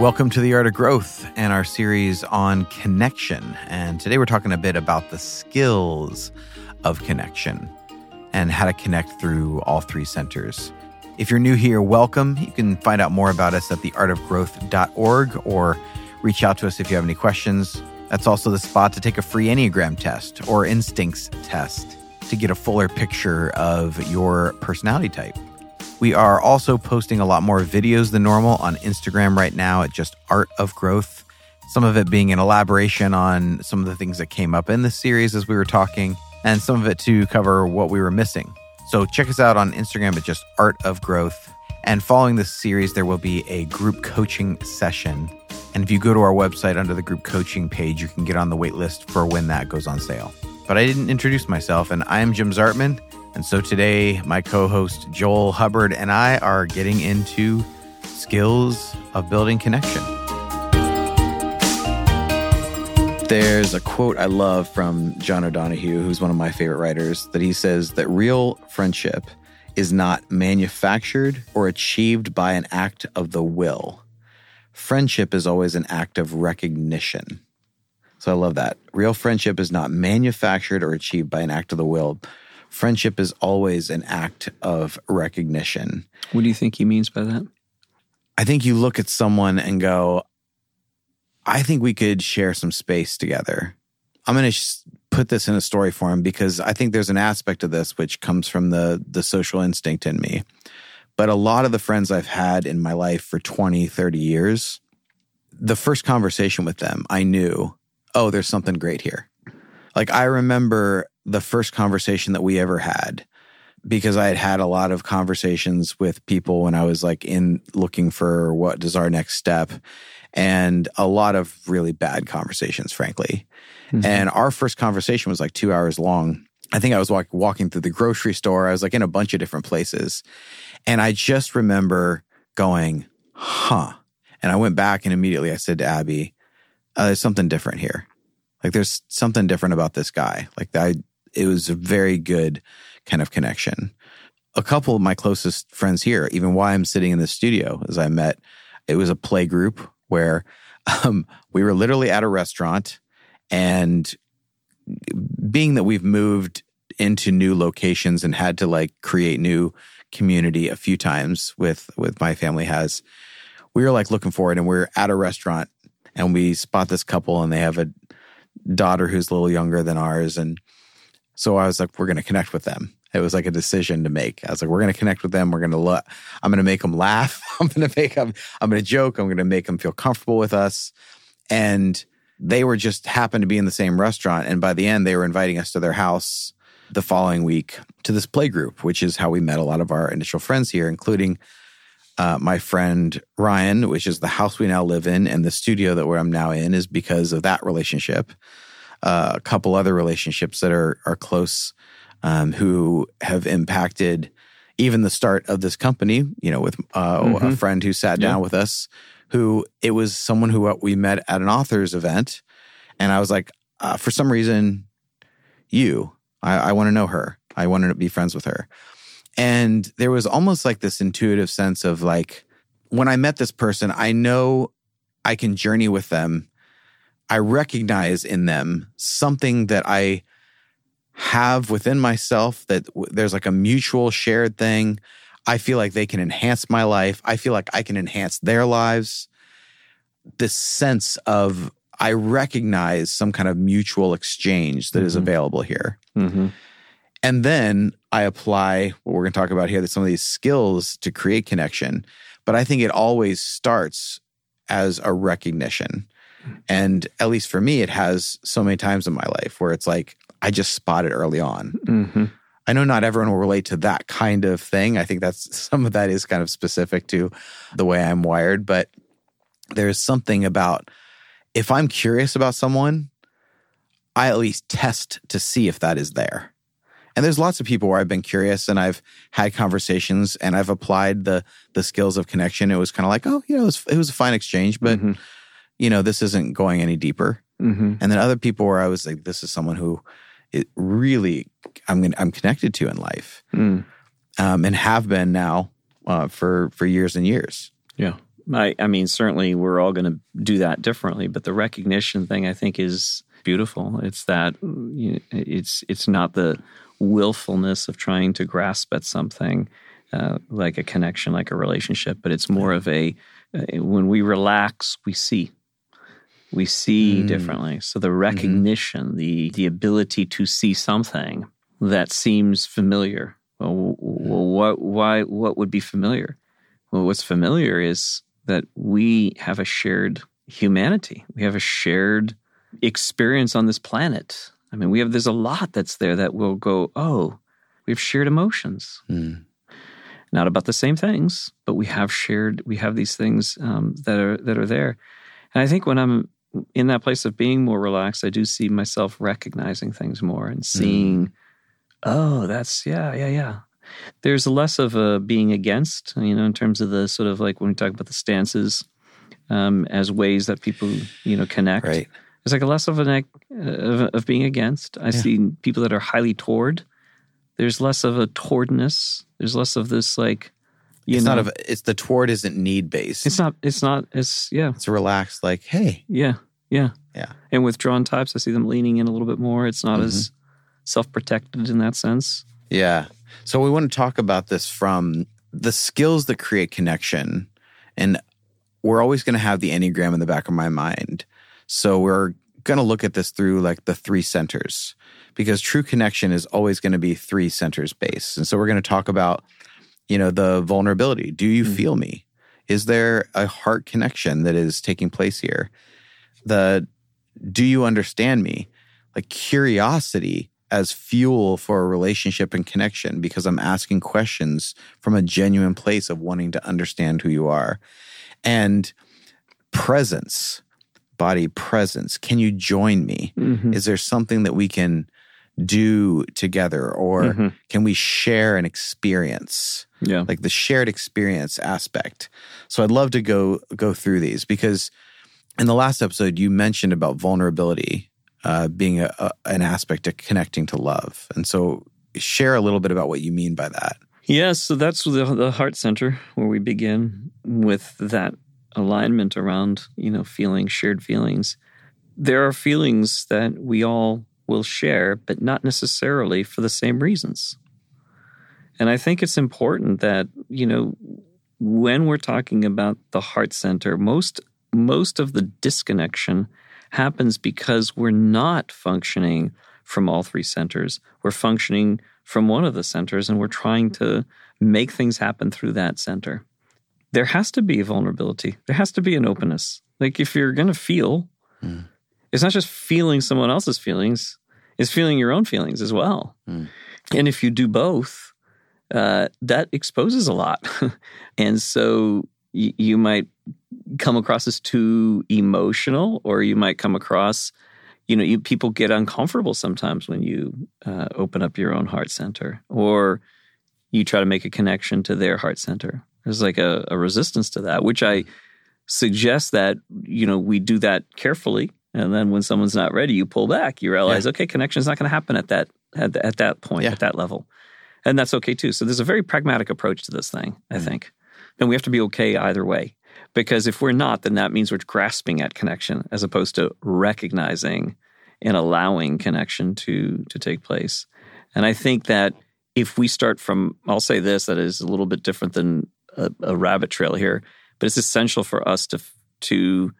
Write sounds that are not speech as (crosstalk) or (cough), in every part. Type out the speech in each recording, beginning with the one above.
Welcome to the Art of Growth and our series on connection. And today we're talking a bit about the skills of connection and how to connect through all three centers. If you're new here, welcome. You can find out more about us at theartofgrowth.org or reach out to us if you have any questions. That's also the spot to take a free Enneagram test or instincts test to get a fuller picture of your personality type. We are also posting a lot more videos than normal on Instagram right now at just Art of Growth. Some of it being an elaboration on some of the things that came up in the series as we were talking, and some of it to cover what we were missing. So check us out on Instagram at just Art of Growth. And following this series, there will be a group coaching session. And if you go to our website under the group coaching page, you can get on the wait list for when that goes on sale. But I didn't introduce myself, and I am Jim Zartman. And so today, my co host Joel Hubbard and I are getting into skills of building connection. There's a quote I love from John O'Donohue, who's one of my favorite writers, that he says that real friendship is not manufactured or achieved by an act of the will. Friendship is always an act of recognition. So I love that. Real friendship is not manufactured or achieved by an act of the will friendship is always an act of recognition. What do you think he means by that? I think you look at someone and go, I think we could share some space together. I'm going to sh- put this in a story form because I think there's an aspect of this which comes from the the social instinct in me. But a lot of the friends I've had in my life for 20, 30 years, the first conversation with them, I knew, oh, there's something great here. Like I remember the first conversation that we ever had because I had had a lot of conversations with people when I was like in looking for what is our next step and a lot of really bad conversations, frankly. Mm-hmm. And our first conversation was like two hours long. I think I was walk, walking through the grocery store. I was like in a bunch of different places. And I just remember going, huh. And I went back and immediately I said to Abby, uh, there's something different here. Like there's something different about this guy. Like I, it was a very good kind of connection. A couple of my closest friends here, even why I'm sitting in the studio, as I met, it was a play group where um, we were literally at a restaurant, and being that we've moved into new locations and had to like create new community a few times with with my family has, we were like looking for it and we're at a restaurant, and we spot this couple, and they have a daughter who's a little younger than ours, and so I was like, we're going to connect with them. It was like a decision to make. I was like, we're going to connect with them. We're going to look. I'm going to make them laugh. (laughs) I'm going to make them. I'm going to joke. I'm going to make them feel comfortable with us. And they were just happened to be in the same restaurant. And by the end, they were inviting us to their house the following week to this play group, which is how we met a lot of our initial friends here, including uh, my friend Ryan, which is the house we now live in, and the studio that where I'm now in is because of that relationship uh, a couple other relationships that are are close, um, who have impacted even the start of this company. You know, with uh, mm-hmm. a friend who sat down yeah. with us, who it was someone who we met at an authors event, and I was like, uh, for some reason, you, I, I want to know her. I want to be friends with her. And there was almost like this intuitive sense of like, when I met this person, I know I can journey with them I recognize in them something that I have within myself that there's like a mutual shared thing. I feel like they can enhance my life. I feel like I can enhance their lives. This sense of I recognize some kind of mutual exchange that mm-hmm. is available here. Mm-hmm. And then I apply what we're going to talk about here, that some of these skills to create connection. But I think it always starts as a recognition. And at least for me, it has so many times in my life where it's like, I just spot it early on. Mm-hmm. I know not everyone will relate to that kind of thing. I think that's (laughs) some of that is kind of specific to the way I'm wired, but there's something about if I'm curious about someone, I at least test to see if that is there. And there's lots of people where I've been curious and I've had conversations and I've applied the the skills of connection. It was kind of like, oh, you know, it was, it was a fine exchange, but mm-hmm you know, this isn't going any deeper. Mm-hmm. And then other people where I was like, this is someone who it really I'm I'm connected to in life, mm. um, and have been now uh, for for years and years. Yeah. I, I mean, certainly we're all going to do that differently, but the recognition thing I think is beautiful. It's that you know, it's it's not the willfulness of trying to grasp at something uh, like a connection, like a relationship, but it's more of a uh, when we relax, we see. We see Mm. differently. So the recognition, the the ability to see something that seems familiar. Well, well, what why what would be familiar? Well, what's familiar is that we have a shared humanity. We have a shared experience on this planet. I mean, we have there's a lot that's there that will go, oh, we have shared emotions Mm. not about the same things, but we have shared. We have these things um, that are that are there, and I think when I'm in that place of being more relaxed, I do see myself recognizing things more and seeing, oh, that's yeah, yeah, yeah. There's less of a being against, you know, in terms of the sort of like when we talk about the stances um, as ways that people, you know, connect. Right. There's like a less of an of, of being against. I see people that are highly toward. There's less of a towardness. There's less of this like, you it's know, not a, it's the toward isn't need based. it's not. It's not. It's yeah, It's a relaxed, like, hey, yeah, yeah, Yeah. And withdrawn types, I see them leaning in a little bit more. It's not as Mm-hmm. self protected in that sense. Yeah. So we want to talk about this from the skills that create connection. And we're always going to have the Enneagram in the back of my mind. So we're going to look at this through like the three centers because true connection is always going to be three centers based. And so we're going to talk about, you know, the vulnerability. Do you feel me? Is there a heart connection that is taking place here? The do you understand me? Like curiosity as fuel for a relationship and connection because I'm asking questions from a genuine place of wanting to understand who you are. And presence, body presence. Can you join me? Mhm. Is there something that we can do together or Mhm. can we share an experience? Yeah. like the shared experience aspect. So I'd love to go go through these because in the last episode you mentioned about vulnerability uh, being a, a, an aspect of connecting to love, and so share a little bit about what you mean by that. Yeah, so that's the, the heart center where we begin with that alignment around, you know, feeling, shared feelings. There are feelings that we all will share, but not necessarily for the same reasons. And I think it's important that, you know, when we're talking about the heart center, most most of the disconnection happens because we're not functioning from all three centers. We're functioning from one of the centers and we're trying to make things happen through that center. There has to be vulnerability. There has to be an openness. Like if you're going to feel, Mm. it's not just feeling someone else's feelings, it's feeling your own feelings as well. Mm. And if you do both, uh, that exposes a lot. (laughs) and so y- you might come across as too emotional, or you might come across, you know, you people get uncomfortable sometimes when you uh, open up your own heart center, or you try to make a connection to their heart center. There's like a, a resistance to that, which I suggest that you know we do that carefully, and then when someone's not ready, you pull back. You realize, okay, connection is not going to happen at that at, at that point, Yeah. at that level, and that's okay too. So there's a very pragmatic approach to this thing, I Mm. think, and we have to be okay either way. Because if we're not, then that means we're grasping at connection as opposed to recognizing and allowing connection to to take place. And I think that if we start from, I'll say this, that is a little bit different than a, a rabbit trail here, but it's essential for us to to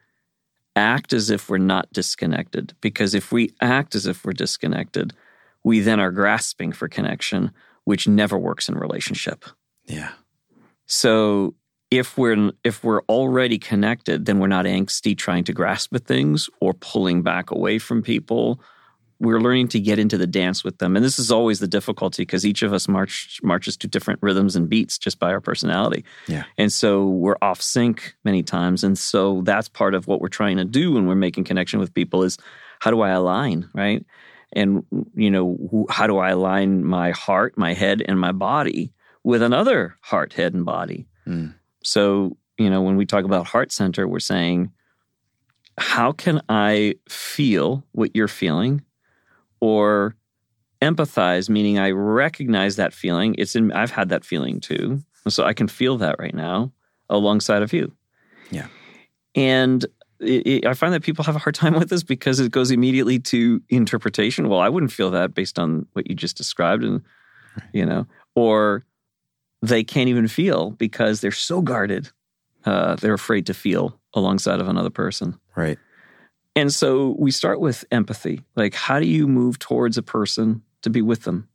act as if we're not disconnected. Because if we act as if we're disconnected, we then are grasping for connection, which never works in relationship. Yeah. So if we're if we're already connected, then we're not angsty trying to grasp at things or pulling back away from people. We're learning to get into the dance with them, and this is always the difficulty because each of us march marches to different rhythms and beats just by our personality. Yeah. and so we're off sync many times, and so that's part of what we're trying to do when we're making connection with people is how do I align, right? And you know, how do I align my heart, my head, and my body with another heart, head, and body? Mm. So, you know, when we talk about heart center, we're saying, how can I feel what you're feeling or empathize, meaning I recognize that feeling. It's in, I've had that feeling too. So I can feel that right now alongside of you. Yeah. And it, it, I find that people have a hard time (laughs) with this because it goes immediately to interpretation. Well, I wouldn't feel that based on what you just described, and you know, or they can't even feel because they're so guarded. Uh, they're afraid to feel alongside of another person. Right. And so we start with empathy. Like, how do you move towards a person to be with them?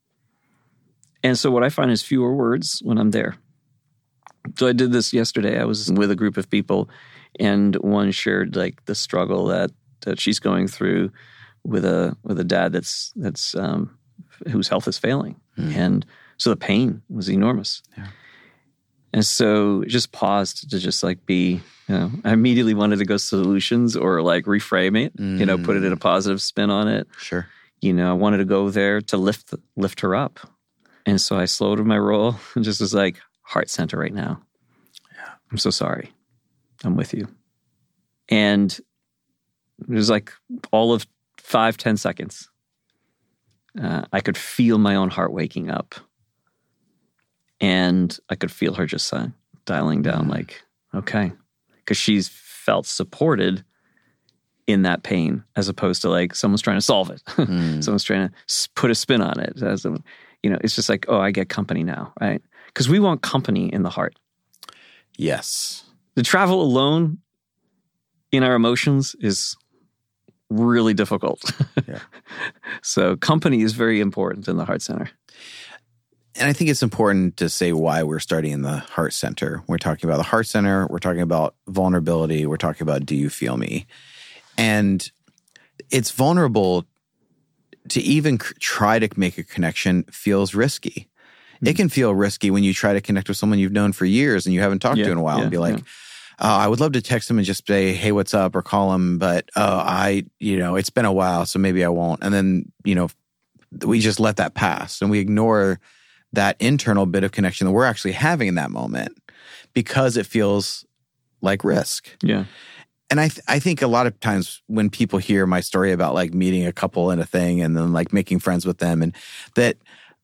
And so what I find is fewer words when I'm there. So I did this yesterday. I was with a group of people, and one shared like the struggle that that she's going through with a with a dad that's that's um, whose health is failing, Mm. and so the pain was enormous. Yeah. And so just paused to just like be, you know, I immediately wanted to go solutions or like reframe it, you know, put it in a positive spin on it. Sure. You know, I wanted to go there to lift lift her up. And so I slowed my roll and (laughs) just was like, heart center right now. Yeah. I'm so sorry. I'm with you. And it was like all of five, ten seconds. Uh, I could feel my own heart waking up. And I could feel her just uh, dialing down, like, okay. Because she's felt supported in that pain as opposed to like someone's trying to solve it. (laughs) Mm. someone's trying to put a spin on it. As a, you know, it's just like, oh, I get company now, right? Because we want company in the heart. Yes. To travel alone in our emotions is really difficult. (laughs) Yeah. so company is very important in the heart center. And I think it's important to say why we're starting in the heart center. We're talking about the heart center. We're talking about vulnerability. We're talking about do you feel me? And it's vulnerable to even c- try to make a connection feels risky. It hmm. can feel risky when you try to connect with someone you've known for years and you haven't talked Yeah, to in a while yeah, and be like, oh, I would love to text him and just say, hey, what's up? Or call him, but uh, I, you know, it's been a while, so maybe I won't. And then, you know, we just let that pass and we ignore that internal bit of connection that we're actually having in that moment because it feels like risk. Yeah. And I, th- I think a lot of times when people hear my story about like meeting a couple in a thing and then like making friends with them and that,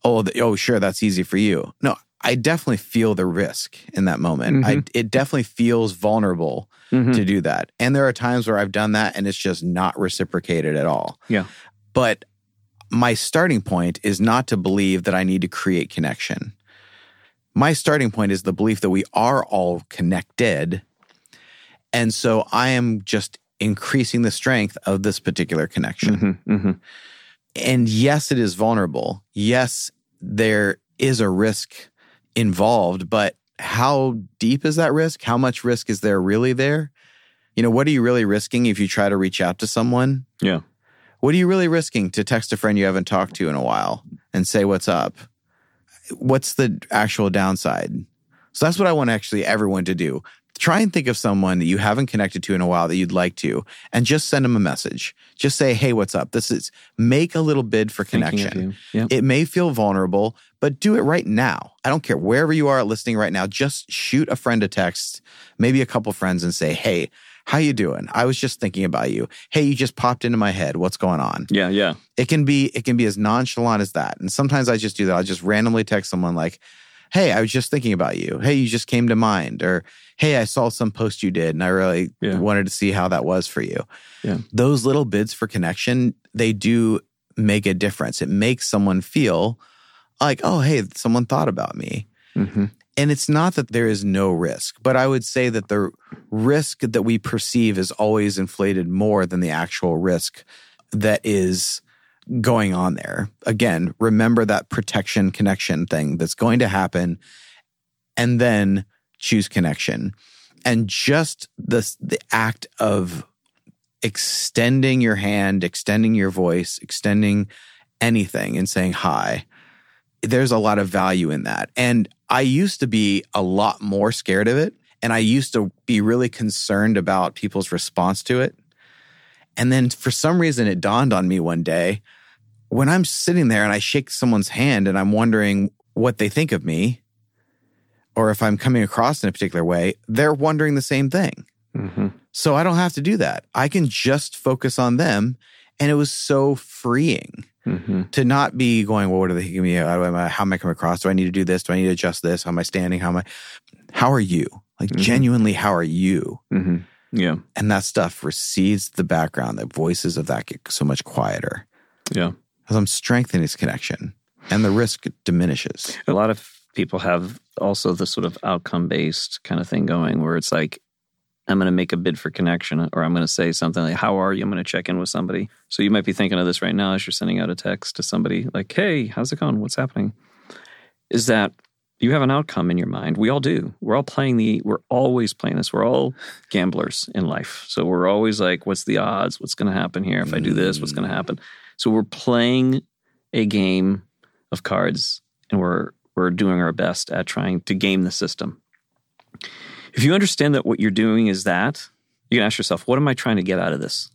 oh, th- oh, sure, that's easy for you. No, I definitely feel the risk in that moment. I, it definitely feels vulnerable Mhm. to do that. And there are times where I've done that and it's just not reciprocated at all. Yeah. But my starting point is not to believe that I need to create connection. My starting point is the belief that we are all connected. And so I am just increasing the strength of this particular connection. Mhm, mhm. And yes, it is vulnerable. Yes, there is a risk involved, but how deep is that risk? How much risk is there really there? You know, what are you really risking if you try to reach out to someone? Yeah. What are you really risking to text a friend you haven't talked to in a while and say what's up? What's the actual downside? So that's what I want actually everyone to do. Try and think of someone that you haven't connected to in a while that you'd like to, and just send them a message. Just say, "Hey, what's up?" This is make a little bid for connection. Yeah. It may feel vulnerable, but do it right now. I don't care wherever you are listening right now. Just shoot a friend a text, maybe a couple friends, and say, "Hey, how you doing? I was just thinking about you. Hey, you just popped into my head. What's going on?" yeah. Yeah. It can be it can be as nonchalant as that. And sometimes I just do that. i'll just randomly text someone like, "Hey, I was just thinking about you. Hey, you just came to mind." Or, "Hey, I saw some post you did and I really Yeah. wanted to see how that was for you." Yeah. Those little bids for connection, they do make a difference. It makes someone feel like, "Oh, hey, someone thought about me." hmm And it's not that there is no risk, but I would say that the risk that we perceive is always inflated more than the actual risk that is going on there. Again, remember that protection connection thing that's going to happen and then choose connection. And just the, the act of extending your hand, extending your voice, extending anything and saying hi there's a lot of value in that. And I used to be a lot more scared of it. And I used to be really concerned about people's response to it. And then for some reason, it dawned on me one day when I'm sitting there and I shake someone's hand and I'm wondering what they think of me, or if I'm coming across in a particular way, they're wondering the same thing. hmm So I don't have to do that. I can just focus on them. And it was so freeing hmm to not be going, well, what are they thinking of me? How am I, how am I coming across? Do I need to do this? Do I need to adjust this? How am I standing? How am I? How are you? Like Mhm. genuinely, how are you? Yeah. And that stuff recedes the background. The voices of that get so much quieter Yeah. because I'm strengthening this connection, and the risk diminishes. A lot of people have also the sort of outcome based kind of thing going where it's like, I'm going to make a bid for connection or I'm going to say something like, How are you? I'm going to check in with somebody. So you might be thinking of this right now as you're sending out a text to somebody like, Hey, how's it going? What's happening? Is that you have an outcome in your mind. We all do. We're all playing the, we're always playing this. We're all gamblers in life. So we're always like, What's the odds? What's going to happen here? If I do this, what's going to happen? So we're playing a game of cards and we're we're doing our best at trying to game the system. If you understand that what you're doing is that, you can ask yourself, what am I trying to get out of this?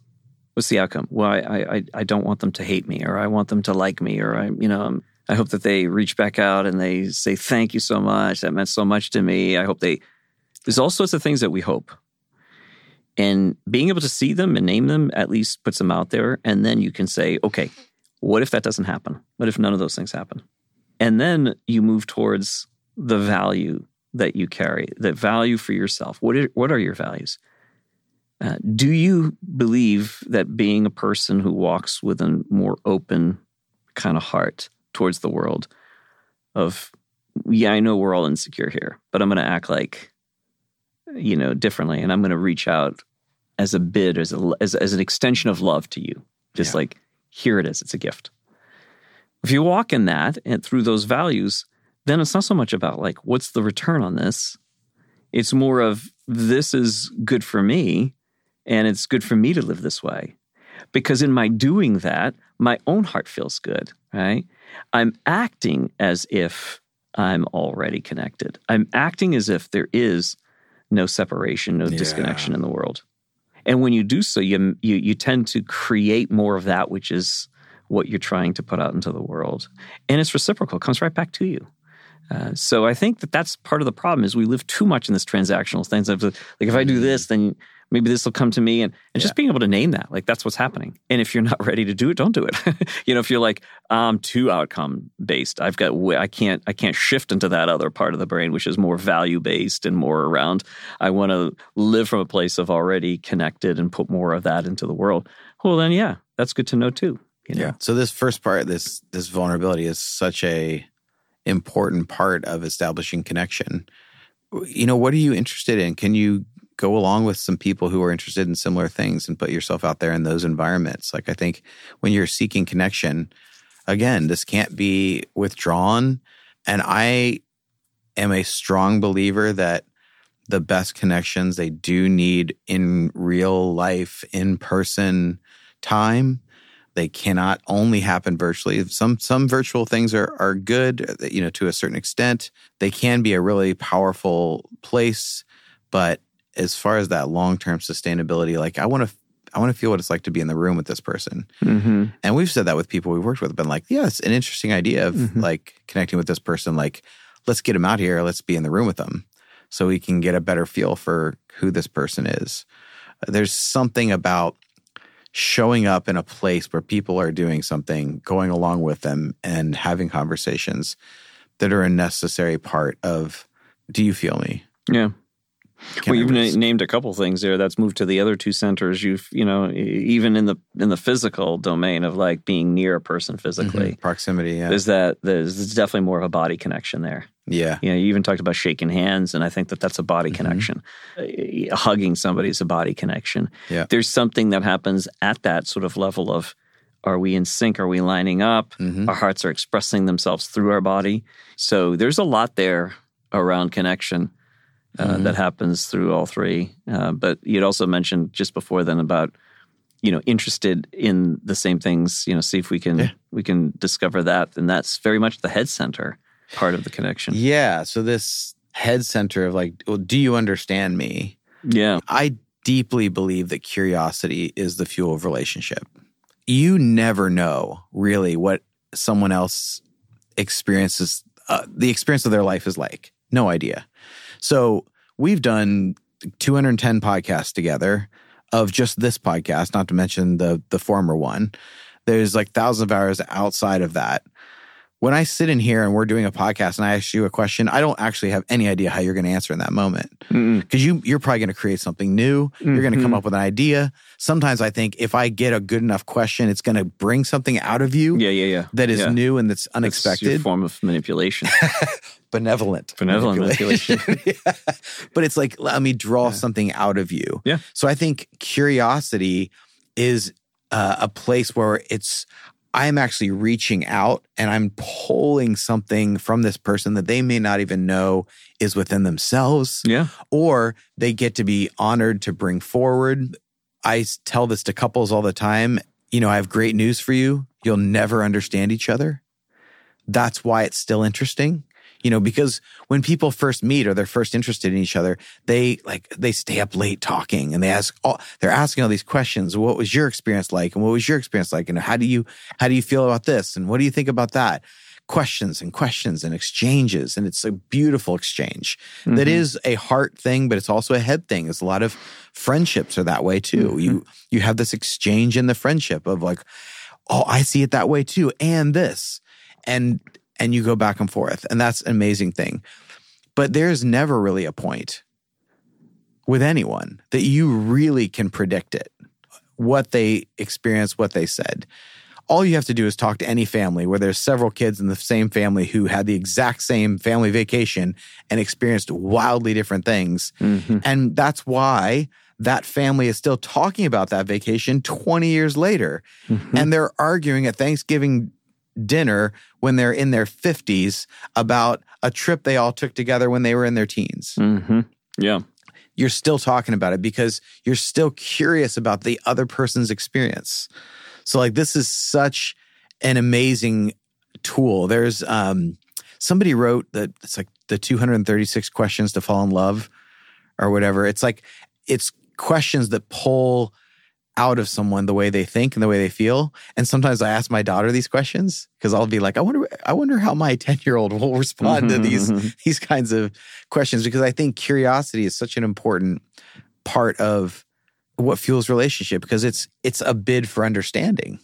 What's the outcome? Well, I I, I don't want them to hate me, or I want them to like me, or I you know um, I hope that they reach back out and they say thank you so much. That meant so much to me. I hope they. There's all sorts of things that we hope, and being able to see them and name them at least puts them out there, and then you can say, okay, what if that doesn't happen? What if none of those things happen? And then you move towards the value that you carry, the value for yourself. What are, what are your values? Uh, do you believe that being a person who walks with a more open kind of heart towards the world, of yeah, I know we're all insecure here, but I'm going to act like you know differently, and I'm going to reach out as a bid, as a, as, as an extension of love to you, just Yeah. like here it is, it's a gift. If you walk in that and through those values, then it's not so much about like what's the return on this. It's more of this is good for me and it's good for me to live this way. Because in my doing that, my own heart feels good, right? I'm acting as if I'm already connected. I'm acting as if there is no separation, no Yeah. disconnection in the world. And when you do so, you, you you tend to create more of that which is what you're trying to put out into the world, and it's reciprocal. It comes right back to you. Uh, so I think that that's part of the problem is we live too much in this transactional thing. So like if I do this, then maybe this will come to me, and and just being able to name that, like that's what's happening. And if you're not ready to do it, don't do it. (laughs) you know, if you're like I'm too outcome based, I've got I can't I can't shift into that other part of the brain which is more value based and more around. I want to live from a place of already connected and put more of that into the world. Well, then yeah, that's good to know too. You know? So this first part, this this vulnerability is such a important part of establishing connection. You know, what are you interested in? Can you go along with some people who are interested in similar things and put yourself out there in those environments? Like I think when you're seeking connection, again, this can't be withdrawn. And I am a strong believer that the best connections they do need in real life, in person time. They cannot only happen virtually. Some some virtual things are are good, uh, you know, to a certain extent. They can be a really powerful place, but as far as that long term sustainability, like I want to I want to feel what it's like to be in the room with this person. Mm-hmm. And we've said that with people we've worked with, been like, yeah, it's an interesting idea of Mhm. like connecting with this person. Like, let's get them out here. Let's be in the room with them so we can get a better feel for who this person is. There's something about showing up in a place where people are doing something, going along with them, and having conversations that are a necessary part of do you feel me? Yeah. Well, you've na- named a couple things there. That's moved to the other two centers. You've, you know, even in the in the physical domain of like being near a person physically, Mhm. proximity. Yeah. is that there's, there's definitely more of a body connection there. yeah. You know, you even talked about shaking hands, and I think that that's a body Mhm. connection. Uh, hugging somebody is a body connection. Yeah. There's something that happens at that sort of level of, are we in sync? Are we lining up? Mhm. Our hearts are expressing themselves through our body. So there's a lot there around connection uh, Mhm. that happens through all three. Uh, but you'd also mentioned just before then about you know interested in the same things. You know, see if we can Yeah. we can discover that, and that's very much the head center part of the connection. Yeah. So this head center of like, well, do you understand me? Yeah. I deeply believe that curiosity is the fuel of relationship. You never know really what someone else experiences, uh, the experience of their life is like. No idea. So we've done 210 podcasts together of just this podcast, not to mention the the former one. There's like thousands of hours outside of that. When I sit in here and we're doing a podcast and I ask you a question, I don't actually have any idea how you're going to answer in that moment because you you're probably going to create something new. You're going to come up with an idea. Sometimes I think if I get a good enough question, it's going to bring something out of you Yeah, yeah, yeah. that is Yeah. new and that's That's unexpected, form of manipulation. (laughs) benevolent, Benevolent (laughs) Yeah. But it's like let me draw something out of you. Yeah. So I think curiosity is uh, a place where it's I'm actually reaching out and I'm pulling something from this person that they may not even know is within themselves, yeah. or they get to be honored to bring forward. I tell this to couples all the time. You know, I have great news for you. You'll never understand each other. That's why it's still interesting. You know, because when people first meet or they're first interested in each other, they like they stay up late talking and they ask all they're asking all these questions. What was your experience like? And what was your experience like? And how do you how do you feel about this? And what do you think about that? Questions and questions and exchanges. And it's a beautiful exchange that Mhm. is a heart thing, but it's also a head thing. It's a lot of friendships are that way too. You you have this exchange in the friendship of like, oh, I see it that way too, and this, and and you go back and forth, and that's an amazing thing. But there's never really a point with anyone that you really can predict it, what they experienced, what they said. All you have to do is talk to any family where there's several kids in the same family who had the exact same family vacation and experienced wildly different things. Mhm. And that's why that family is still talking about that vacation 20 years later. Mhm. And they're arguing at Thanksgiving dinner when they're in their 50s about a trip they all took together when they were in their teens. Mhm. Yeah. You're still talking about it because you're still curious about the other person's experience. So, like, this is such an amazing tool. There's um, somebody wrote that it's like the 236 questions to fall in love or whatever. It's like, it's questions that pull out of someone the way they think and the way they feel. And sometimes I ask my daughter these questions because I'll be like, I wonder, I wonder how my (laughs) 10 year old will respond to these, (laughs) (laughs) these kinds of questions because I think curiosity is such an important part of what fuels relationship because it's it's a bid for understanding.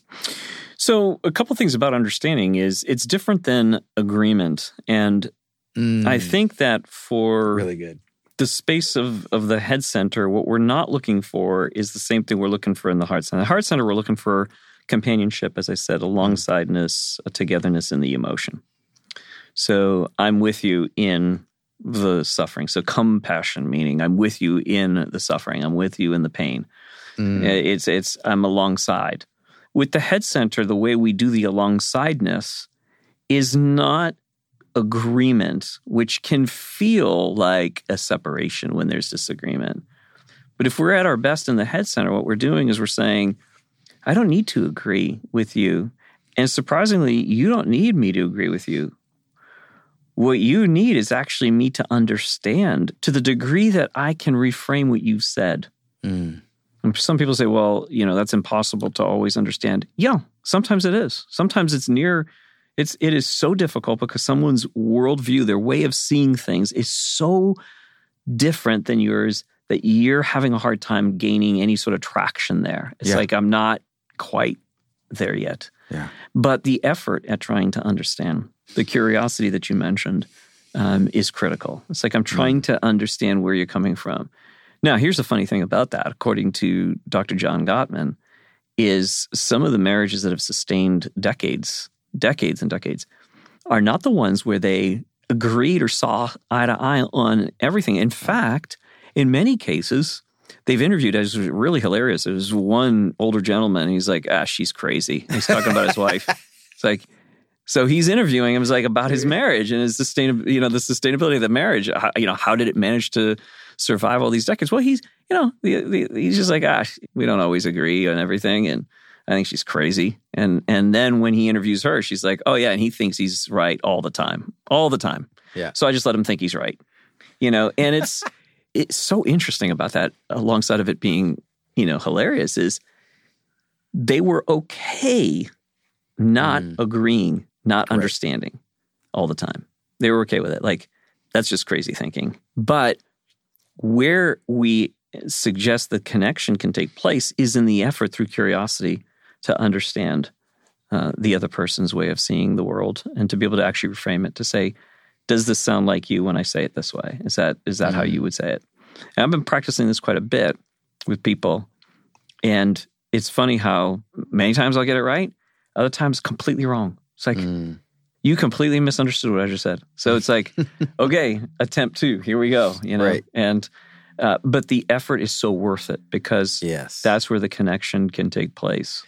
So, a couple things about understanding is it's different than agreement. And I Mm, think that for really good. The space of, of the head center, what we're not looking for is the same thing we're looking for in the heart center. The heart center, we're looking for companionship, as I said, alongsideness, a togetherness in the emotion. So I'm with you in the suffering. So compassion, meaning I'm with you in the suffering. I'm with you in the pain. Mm, It's it's I'm alongside. With the head center, the way we do the alongsideness is not agreement, which can feel like a separation when there's disagreement. But if we're at our best in the head center, what we're doing is we're saying, I don't need to agree with you. And surprisingly, you don't need me to agree with you. What you need is actually me to understand to the degree that I can reframe what you've said. mm, And some people say, well, you know, that's impossible to always understand. Yeah, sometimes it is. Sometimes it's near, it's it is so difficult because someone's worldview, their way of seeing things is so different than yours that you're having a hard time gaining any sort of traction there. It's Yeah. like I'm not quite there yet. Yeah. But the effort at trying to understand, the curiosity that you mentioned, um, is critical. It's like I'm trying to understand where you're coming from. Now, here's the funny thing about that, according to Dr. John Gottman, is some of the marriages that have sustained decades, decades and decades, are not the ones where they agreed or saw eye to eye on everything. In fact, in many cases, they've interviewed as really hilarious. There was one older gentleman, he's like, ah, she's crazy. He's talking about his wife. (laughs) It's like, so he's interviewing him like about his marriage and his sustain, you know, the sustainability of the marriage. How, you know, how did it manage to survive all these decades? Well, he's, you know, the, the, he's just like, ah, we don't always agree on everything, and I think she's crazy. And and then when he interviews her, she's like, oh yeah, and he thinks he's right all the time, all the time. Yeah. So I just let him think he's right, you know. And it's (laughs) it's so interesting about that. Alongside of it being, you know, hilarious is they were okay not Mm. agreeing, not Correct. understanding all the time. They were okay with it. Like, that's just crazy thinking. But where we suggest the connection can take place is in the effort through curiosity to understand uh, the other person's way of seeing the world and to be able to actually reframe it to say, does this sound like you when I say it this way? Is that is that mm-hmm. how you would say it? And I've been practicing this quite a bit with people. And it's funny how many times I'll get it right, other times completely wrong. It's like, mm. you completely misunderstood what I just said. So it's like, (laughs) okay, attempt two, here we go, you know? Right. And, uh, but the effort is so worth it because yes. that's where the connection can take place.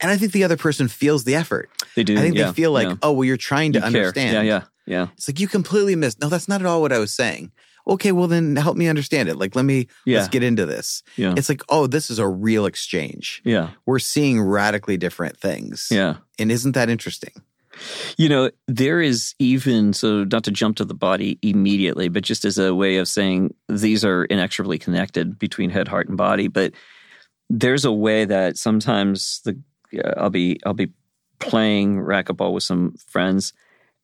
And I think the other person feels the effort. They do. I think yeah, they feel like, yeah. oh, well, you're trying to you understand. Care. Yeah, yeah, yeah. It's like you completely missed. No, that's not at all what I was saying okay, well then help me understand it. Like let me yeah. let's get into this. Yeah. It's like, oh, this is a real exchange. Yeah. We're seeing radically different things. Yeah. And isn't that interesting? You know, there is even so not to jump to the body immediately, but just as a way of saying these are inexorably connected between head, heart, and body. But there's a way that sometimes the I'll be I'll be playing racquetball with some friends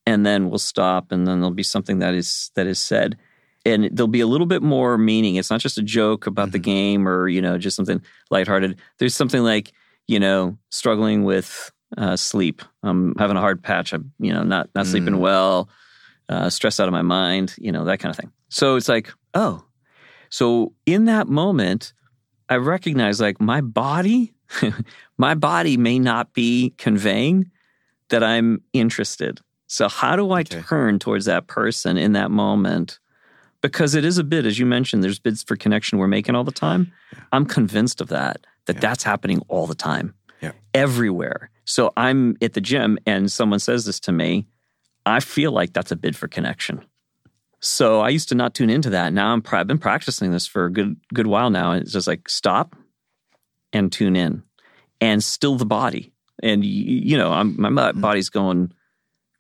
and then we'll stop and then there'll be something that is that is said and there'll be a little bit more meaning it's not just a joke about mm-hmm. the game or you know just something lighthearted there's something like you know struggling with uh, sleep i'm having a hard patch i'm you know not not mm. sleeping well uh, stressed out of my mind you know that kind of thing so it's like oh so in that moment i recognize like my body (laughs) my body may not be conveying that i'm interested so, how do I okay. turn towards that person in that moment? Because it is a bid, as you mentioned, there's bids for connection we're making all the time. Yeah. I'm convinced of that, that yeah. that's happening all the time, yeah. everywhere. So, I'm at the gym and someone says this to me. I feel like that's a bid for connection. So, I used to not tune into that. Now I'm, I've been practicing this for a good, good while now. And it's just like stop and tune in and still the body. And, you know, I'm, my mm-hmm. body's going,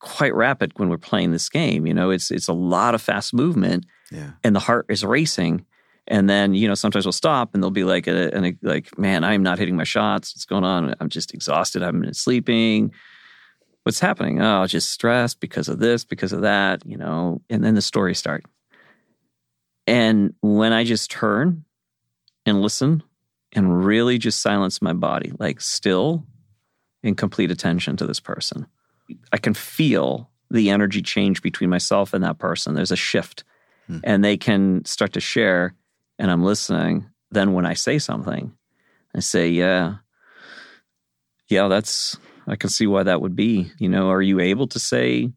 quite rapid when we're playing this game. You know, it's it's a lot of fast movement, yeah. and the heart is racing. And then you know sometimes we'll stop and they'll be like, a, a, like, man, I'm not hitting my shots. What's going on? I'm just exhausted. I haven't been sleeping. What's happening? Oh, just stressed because of this, because of that. You know, and then the stories start. And when I just turn and listen and really just silence my body, like still in complete attention to this person I can feel the energy change between myself and that person. There's a shift, hmm. and they can start to share, and I'm listening. Then when I say something, I say, "Yeah, yeah, that's I can see why that would be." You know, are you able to say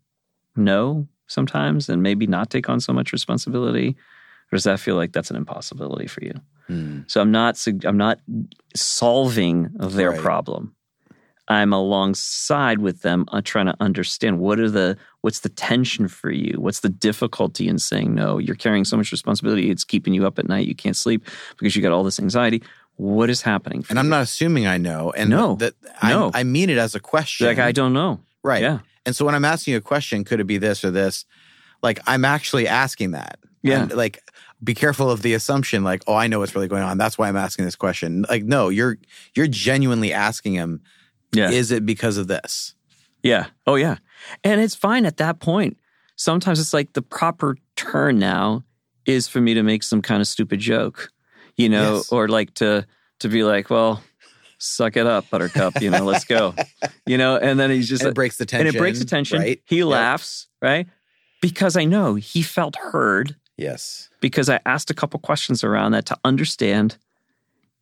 no sometimes and maybe not take on so much responsibility, or does that feel like that's an impossibility for you? Hmm. So I'm not I'm not solving their right. problem. I'm alongside with them uh, trying to understand what are the what's the tension for you? What's the difficulty in saying no? You're carrying so much responsibility it's keeping you up at night you can't sleep because you got all this anxiety. What is happening and i'm not assuming i know and no. that no. I, I mean it as a question. Like i don't know. Right. Yeah. And so when i'm asking you a question could it be this or this like i'm actually asking that. Yeah. And like be careful of the assumption like oh i know what's really going on. That's why i'm asking this question. Like no you're you're genuinely asking him yeah. Is it because of this? Yeah. Oh, yeah. And it's fine at that point. Sometimes it's like the proper turn now is for me to make some kind of stupid joke, you know, yes. or like to to be like, well, suck it up, Buttercup. You know, let's go. (laughs) You know, and then he's just and it breaks the tension, and it breaks the tension. Right? He yep. laughs, right? Because I know he felt heard. Yes. Because I asked a couple questions around that to understand,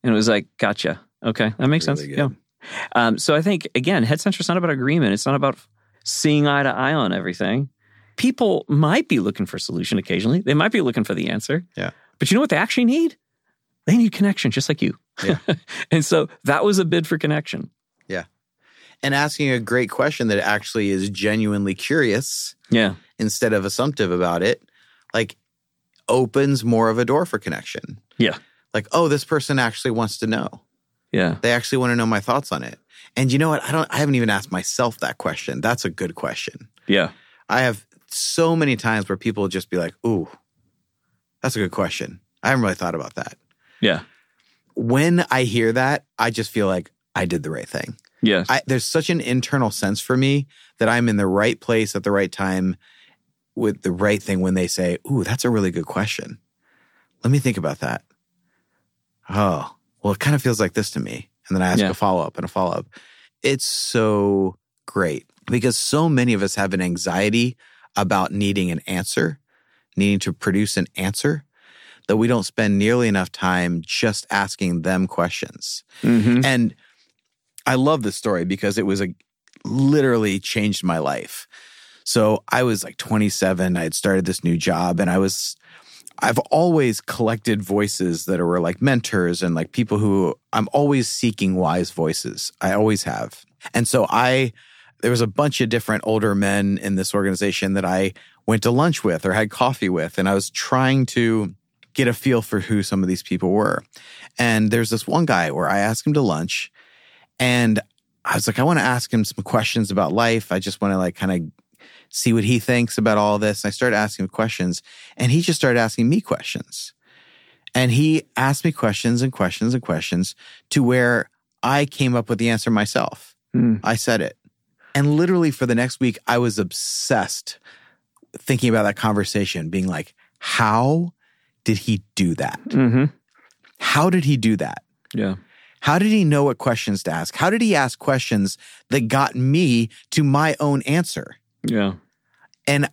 and it was like, gotcha. Okay, that makes really sense. Good. Yeah. Um, so I think again, head center is not about agreement. It's not about seeing eye to eye on everything. People might be looking for a solution occasionally. They might be looking for the answer. Yeah. But you know what they actually need? They need connection, just like you. Yeah. (laughs) and so that was a bid for connection. Yeah. And asking a great question that actually is genuinely curious. Yeah. Instead of assumptive about it, like opens more of a door for connection. Yeah. Like, oh, this person actually wants to know. Yeah. They actually want to know my thoughts on it. And you know what? I don't I haven't even asked myself that question. That's a good question. Yeah. I have so many times where people just be like, "Ooh, that's a good question. I haven't really thought about that." Yeah. When I hear that, I just feel like I did the right thing. Yeah. there's such an internal sense for me that I'm in the right place at the right time with the right thing when they say, "Ooh, that's a really good question." Let me think about that. Oh, well, it kind of feels like this to me. And then I ask yeah. a follow up and a follow up. It's so great because so many of us have an anxiety about needing an answer, needing to produce an answer, that we don't spend nearly enough time just asking them questions. Mhm. And I love this story because it was a literally changed my life. So I was like 27, I had started this new job and I was I've always collected voices that were like mentors and like people who I'm always seeking wise voices. I always have. And so I there was a bunch of different older men in this organization that I went to lunch with or had coffee with and I was trying to get a feel for who some of these people were. And there's this one guy where I asked him to lunch and I was like, I want to ask him some questions about life. I just want to like kind of see what he thinks about all this. And I started asking him questions and he just started asking me questions. And he asked me questions and questions and questions to where I came up with the answer myself. Mm. I said it. And literally for the next week, I was obsessed thinking about that conversation, being like, how did he do that? Mhm. How did he do that? Yeah. How did he know what questions to ask? How did he ask questions that got me to my own answer? Yeah. And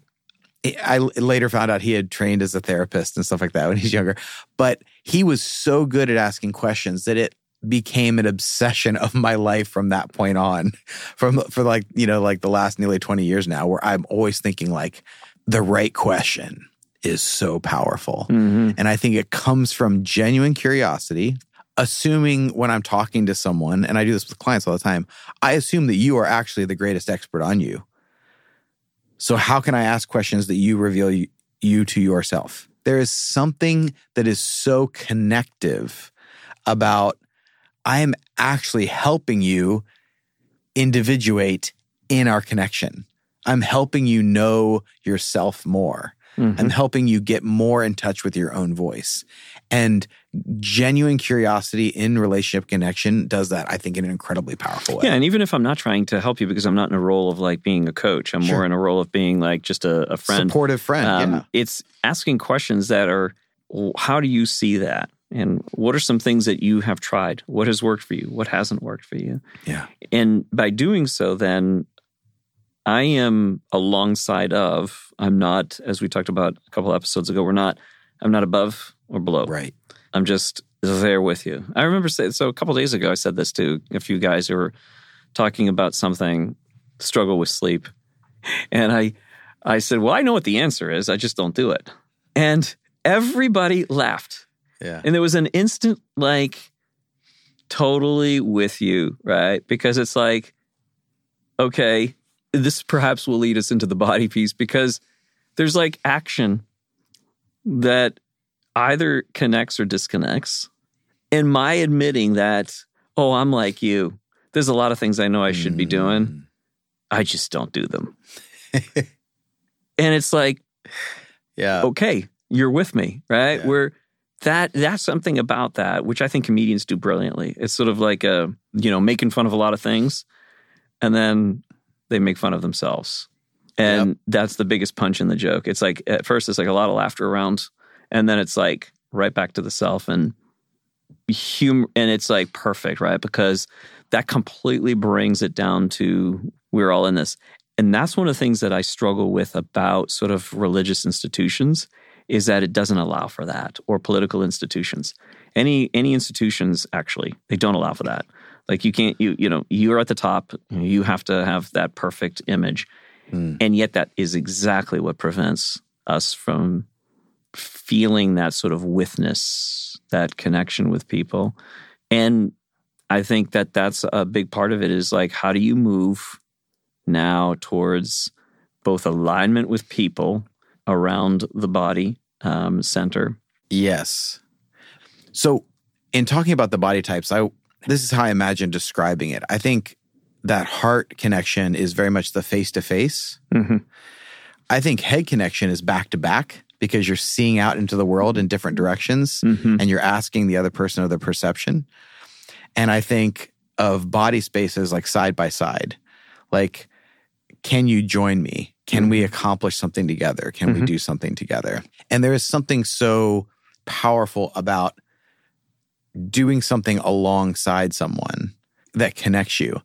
I later found out he had trained as a therapist and stuff like that when he's younger. But he was so good at asking questions that it became an obsession of my life from that point on. (laughs) From for like, you know, like the last nearly 20 years now, where I'm always thinking like the right question is so powerful. Mhm. And I think it comes from genuine curiosity, assuming when I'm talking to someone, and I do this with clients all the time, I assume that you are actually the greatest expert on you. So, how can I ask questions that you reveal you, you to yourself? There is something that is so connective about I am actually helping you individuate in our connection. I'm helping you know yourself more. Mhm. I'm helping you get more in touch with your own voice. And genuine curiosity in relationship connection does that, I think, in an incredibly powerful way. Yeah, and even if I'm not trying to help you because I'm not in a role of like being a coach, I'm Sure. more in a role of being like just a, a friend. Supportive friend. Um, yeah. It's asking questions that are, how do you see that? And what are some things that you have tried? What has worked for you? What hasn't worked for you? Yeah. And by doing so, then I am alongside of, I'm not, as we talked about a couple episodes ago, we're not, I'm not above or below. Right. I'm just there with you. I remember saying, so a couple days ago, I said this to a few guys who were talking about something, struggle with sleep. And I, I said, well, I know what the answer is. I just don't do it. And everybody laughed. Yeah. And there was an instant, like, totally with you, right? Because it's like, okay, this perhaps will lead us into the body piece because there's like action that either connects or disconnects. And my admitting that, oh, I'm like you, there's a lot of things I know I should be doing. Mm. I just don't do them. (laughs) and it's like, Yeah. okay, you're with me, right? Yeah. We're that that's something about that which I think comedians do brilliantly. It's sort of like a you know making fun of a lot of things, and then they make fun of themselves, and that's the biggest punch in the joke. It's like at first it's like a lot of laughter around, and then it's like right back to the self and humor, and it's like perfect, right? Because that completely brings it down to we're all in this. And that's one of the things that I struggle with about sort of religious institutions is that it doesn't allow for that or political institutions. Any any institutions actually, they don't allow for that. Like you can't you you know, you're at the top, you have to have that perfect image. Hmm. And yet that is exactly what prevents us from feeling that sort of withness, that connection with people. And I think that that's a big part of it is like, how do you move now towards both alignment with people around the body um, center? Yes. So, in talking about the body types, I this is how I imagine describing it. I think that heart connection is very much the face to face. I think head connection is back to back because you're seeing out into the world in different directions Mm-hmm. and you're asking the other person of their perception. And I think of body spaces like side by side. Like, can you join me? Can we accomplish something together? Can we Mhm. do something together? And there is something so powerful about doing something alongside someone that connects you.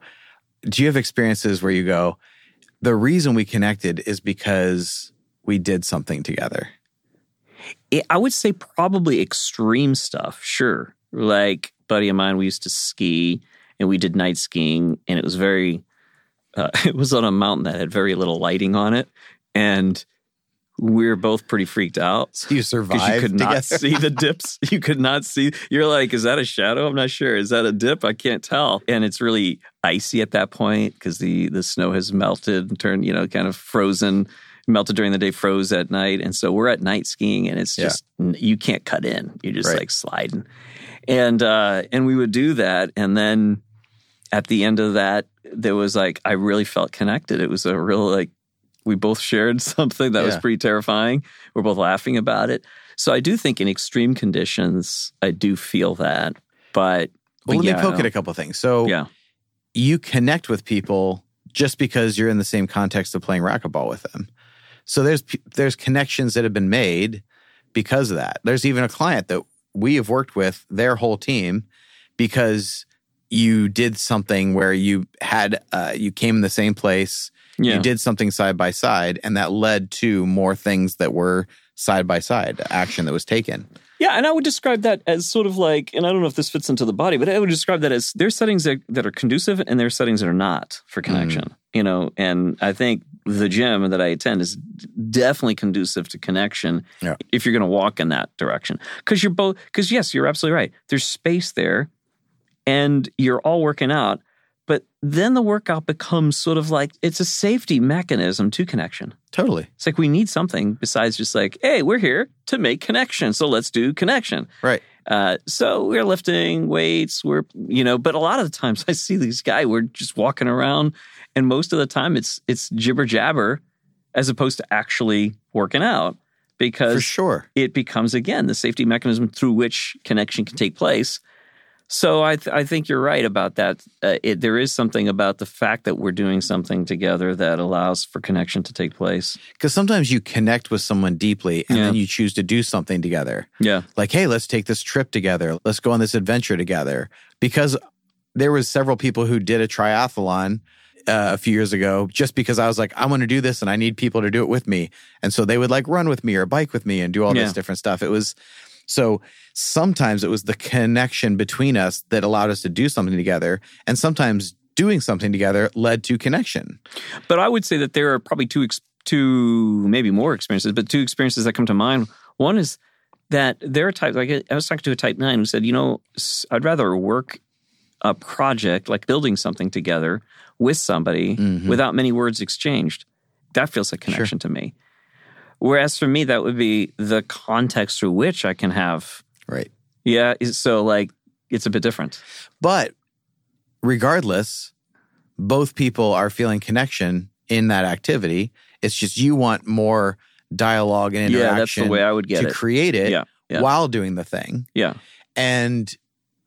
do you have experiences where you go, the reason we connected is because we did something together? It, I would say probably extreme stuff, sure. Like, buddy of mine, we used to ski and we did night skiing, and it was very, uh, (laughs) it was on a mountain that had very little lighting on it. And we were both pretty freaked out. So you survived you could not together? see the (laughs) dips. You could not see. You're like, is that a shadow? I'm not sure. Is that a dip? I can't tell. And it's really icy at that point because the the snow has melted and turned, you know, kind of frozen. Melted during the day, froze at night, and so we're at night skiing, and it's Yeah. just you can't cut in. You're just Right. like sliding, and uh, and we would do that, and then at the end of that, there was like I really felt connected. It was a real like we both shared (laughs) something that was pretty terrifying. We're both laughing about it. So I do think in extreme conditions, I do feel that. But, Well, but let yeah, me poke at a couple things. So Yeah. you connect with people just because you're in the same context of playing racquetball with them. So there's there's connections that have been made because of that. There's even a client that we have worked with their whole team because you did something where you had uh, you came in the same place, yeah. you did something side by side, and that led to more things that were side by side action that was taken. Yeah, and I would describe that as sort of like, and I don't know if this fits into the body, but I would describe that as there's settings that, that are conducive and there's settings that are not for connection. You know, and I think the gym that I attend is definitely conducive to connection Yeah. if you're going to walk in that direction. Because you're both, because yes, you're absolutely right. There's space there, and you're all working out. But then the workout becomes sort of like it's a safety mechanism to connection. Totally It's like we need something besides just like, hey, we're here to make connection. So let's do connection. right. Uh, so we're lifting weights. We're, you know, but a lot of the times (laughs) I see these guys, we're just walking around and most of the time it's, it's jibber jabber as opposed to actually working out For because sure. it becomes again the safety mechanism through which connection can take place. So I, th- I think you're right about that. Uh, it, there is something about the fact that we're doing something together that allows for connection to take place. Because sometimes you connect with someone deeply and Yeah. then you choose to do something together. Yeah. Like, hey, let's take this trip together. Let's go on this adventure together. Because there was several people who did a triathlon uh, a few years ago just because I was like, I want to do this and I need people to do it with me. And so they would like run with me or bike with me and do all Yeah. this different stuff. It was so sometimes it was the connection between us that allowed us to do something together. And sometimes doing something together led to connection. But I would say that there are probably two, ex- two maybe more experiences, but two experiences that come to mind. One is that there are types, like I was talking to a type nine who said, you know, I'd rather work a project like building something together with somebody Mhm. without many words exchanged. That feels like connection to me. Whereas for me, that would be the context through which I can have. Right. Yeah. So like it's a bit different. But regardless, both people are feeling connection in that activity. It's just you want more dialogue and interaction. Yeah, that's the way I would get to it. create it Yeah, yeah. while doing the thing. Yeah. And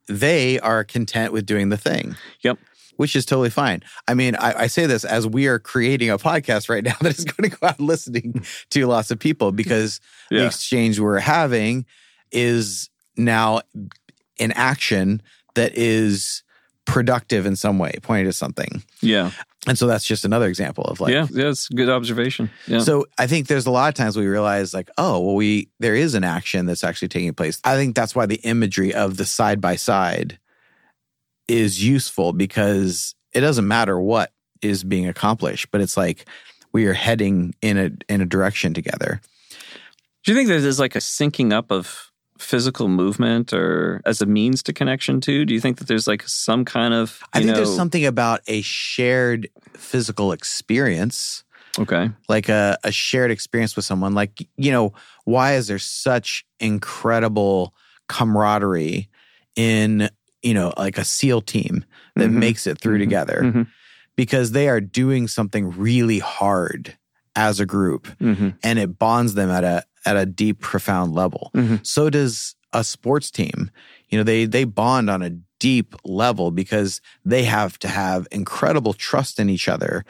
they are content with doing the thing. Yep. Which is totally fine. I mean, I, I say this as we are creating a podcast right now (laughs) that is going to go out listening to lots of people because the exchange we're having is now an action that is productive in some way, pointing to something. Yeah. And so that's just another example of like, yeah. Yeah. It's good observation. Yeah. so I think there's a lot of times we realize like, oh, well, we there is an action that's actually taking place. I think that's why the imagery of the side by side is useful because it doesn't matter what is being accomplished, but it's like we are heading in a in a direction together. Do you think that there's like a syncing up of physical movement or as a means to connection too? Do you think that there's like some kind of I think there's something about a shared physical experience Okay. like a, a shared experience with someone like you know why is there such incredible camaraderie in you know like a seal team that Mhm. makes it through Mhm. together Mhm. because they are doing something really hard as a group Mm-hmm. and it bonds them at a at a deep profound level Mhm. so does a sports team you know they they bond on a deep level because they have to have incredible trust in each other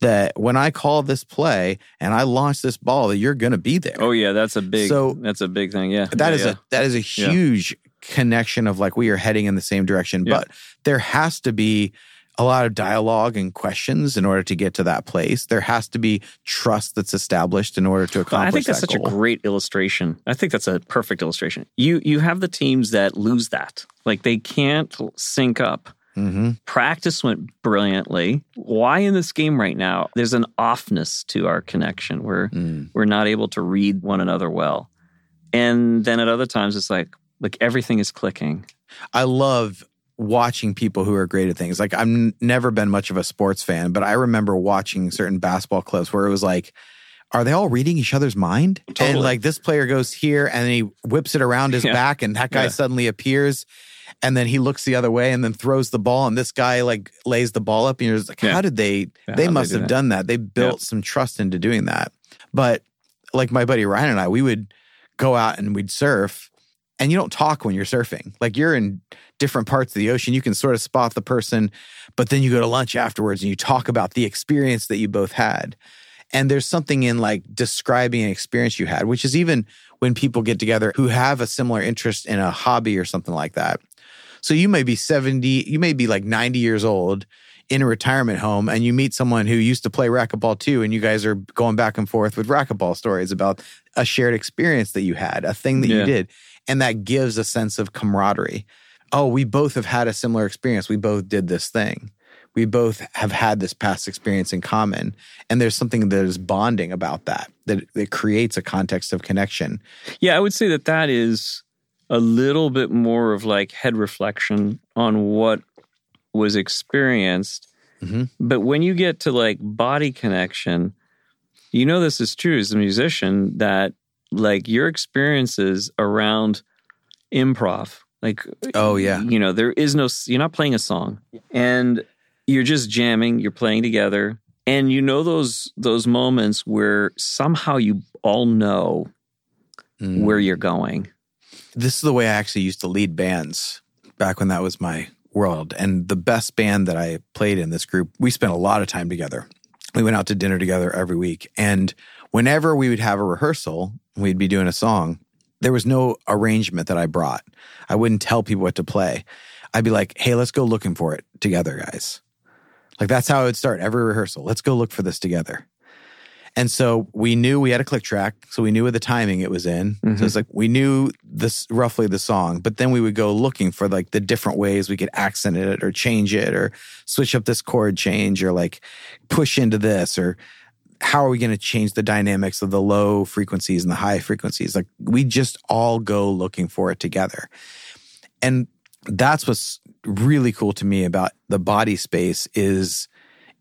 that when i call this play and i launch this ball that you're going to be there Oh yeah, that's a big. So- that's a big thing. Yeah. that yeah, is yeah. a that is a Yeah. huge connection of like we are heading in the same direction Yeah. but there has to be a lot of dialogue and questions in order to get to that place. There has to be trust that's established in order to accomplish. I think that's that such goal. a great illustration. I think that's a perfect illustration. You you have the teams that lose that, like they can't sync up. hmm Practice went brilliantly. Why in this game right now? There's an offness to our connection where Mm. we're not able to read one another well, and then at other times it's like like everything is clicking. I love watching people who are great at things. Like I've n- never been much of a sports fan, but I remember watching certain basketball clips where it was like, are they all reading each other's mind? And like this player goes here and he whips it around his (laughs) Yeah. back and that guy Yeah. suddenly appears and then he looks the other way and then throws the ball and this guy like lays the ball up and you're just like, Yeah. how did they, they must do have that? done that. They built some trust into doing that. But like my buddy Ryan and I, we would go out and we'd surf and you don't talk when you're surfing. Like you're in different parts of the ocean. You can sort of spot the person, but then you go to lunch afterwards and you talk about the experience that you both had. And there's something in like describing an experience you had, which is even when people get together who have a similar interest in a hobby or something like that. So you may be 70, you may be like 90 years old in a retirement home and you meet someone who used to play racquetball too and you guys are going back and forth with racquetball stories about a shared experience that you had, a thing that you did. And that gives a sense of camaraderie. Oh, we both have had a similar experience. We both did this thing. We both have had this past experience in common. And there's something that is bonding about that, that, that creates a context of connection. Yeah, I would say that that is a little bit more of like head reflection on what was experienced. Mhm. But when you get to like body connection, you know this is true as a musician that like your experiences around improv, like Oh, yeah. you know there is no you're not playing a song and you're just jamming, you're playing together, and you know those those moments where somehow you all know Mm. where you're going. this is the way I actually used to lead bands back when that was my world. And the best band that I played in this group, we spent a lot of time together. We went out to dinner together every week. And whenever we would have a rehearsal, we'd be doing a song, there was no arrangement that I brought. I wouldn't tell people what to play. I'd be like, hey, let's go looking for it together, guys. Like that's how I would start every rehearsal. Let's go look for this together. And so we knew we had a click track, so we knew what the timing it was in. So Mhm. it's like we knew this roughly the song, but then we would go looking for like the different ways we could accent it or change it or switch up this chord change or like push into this or how are we going to change the dynamics of the low frequencies and the high frequencies? Like we just all go looking for it together. And that's what's really cool to me about the body space is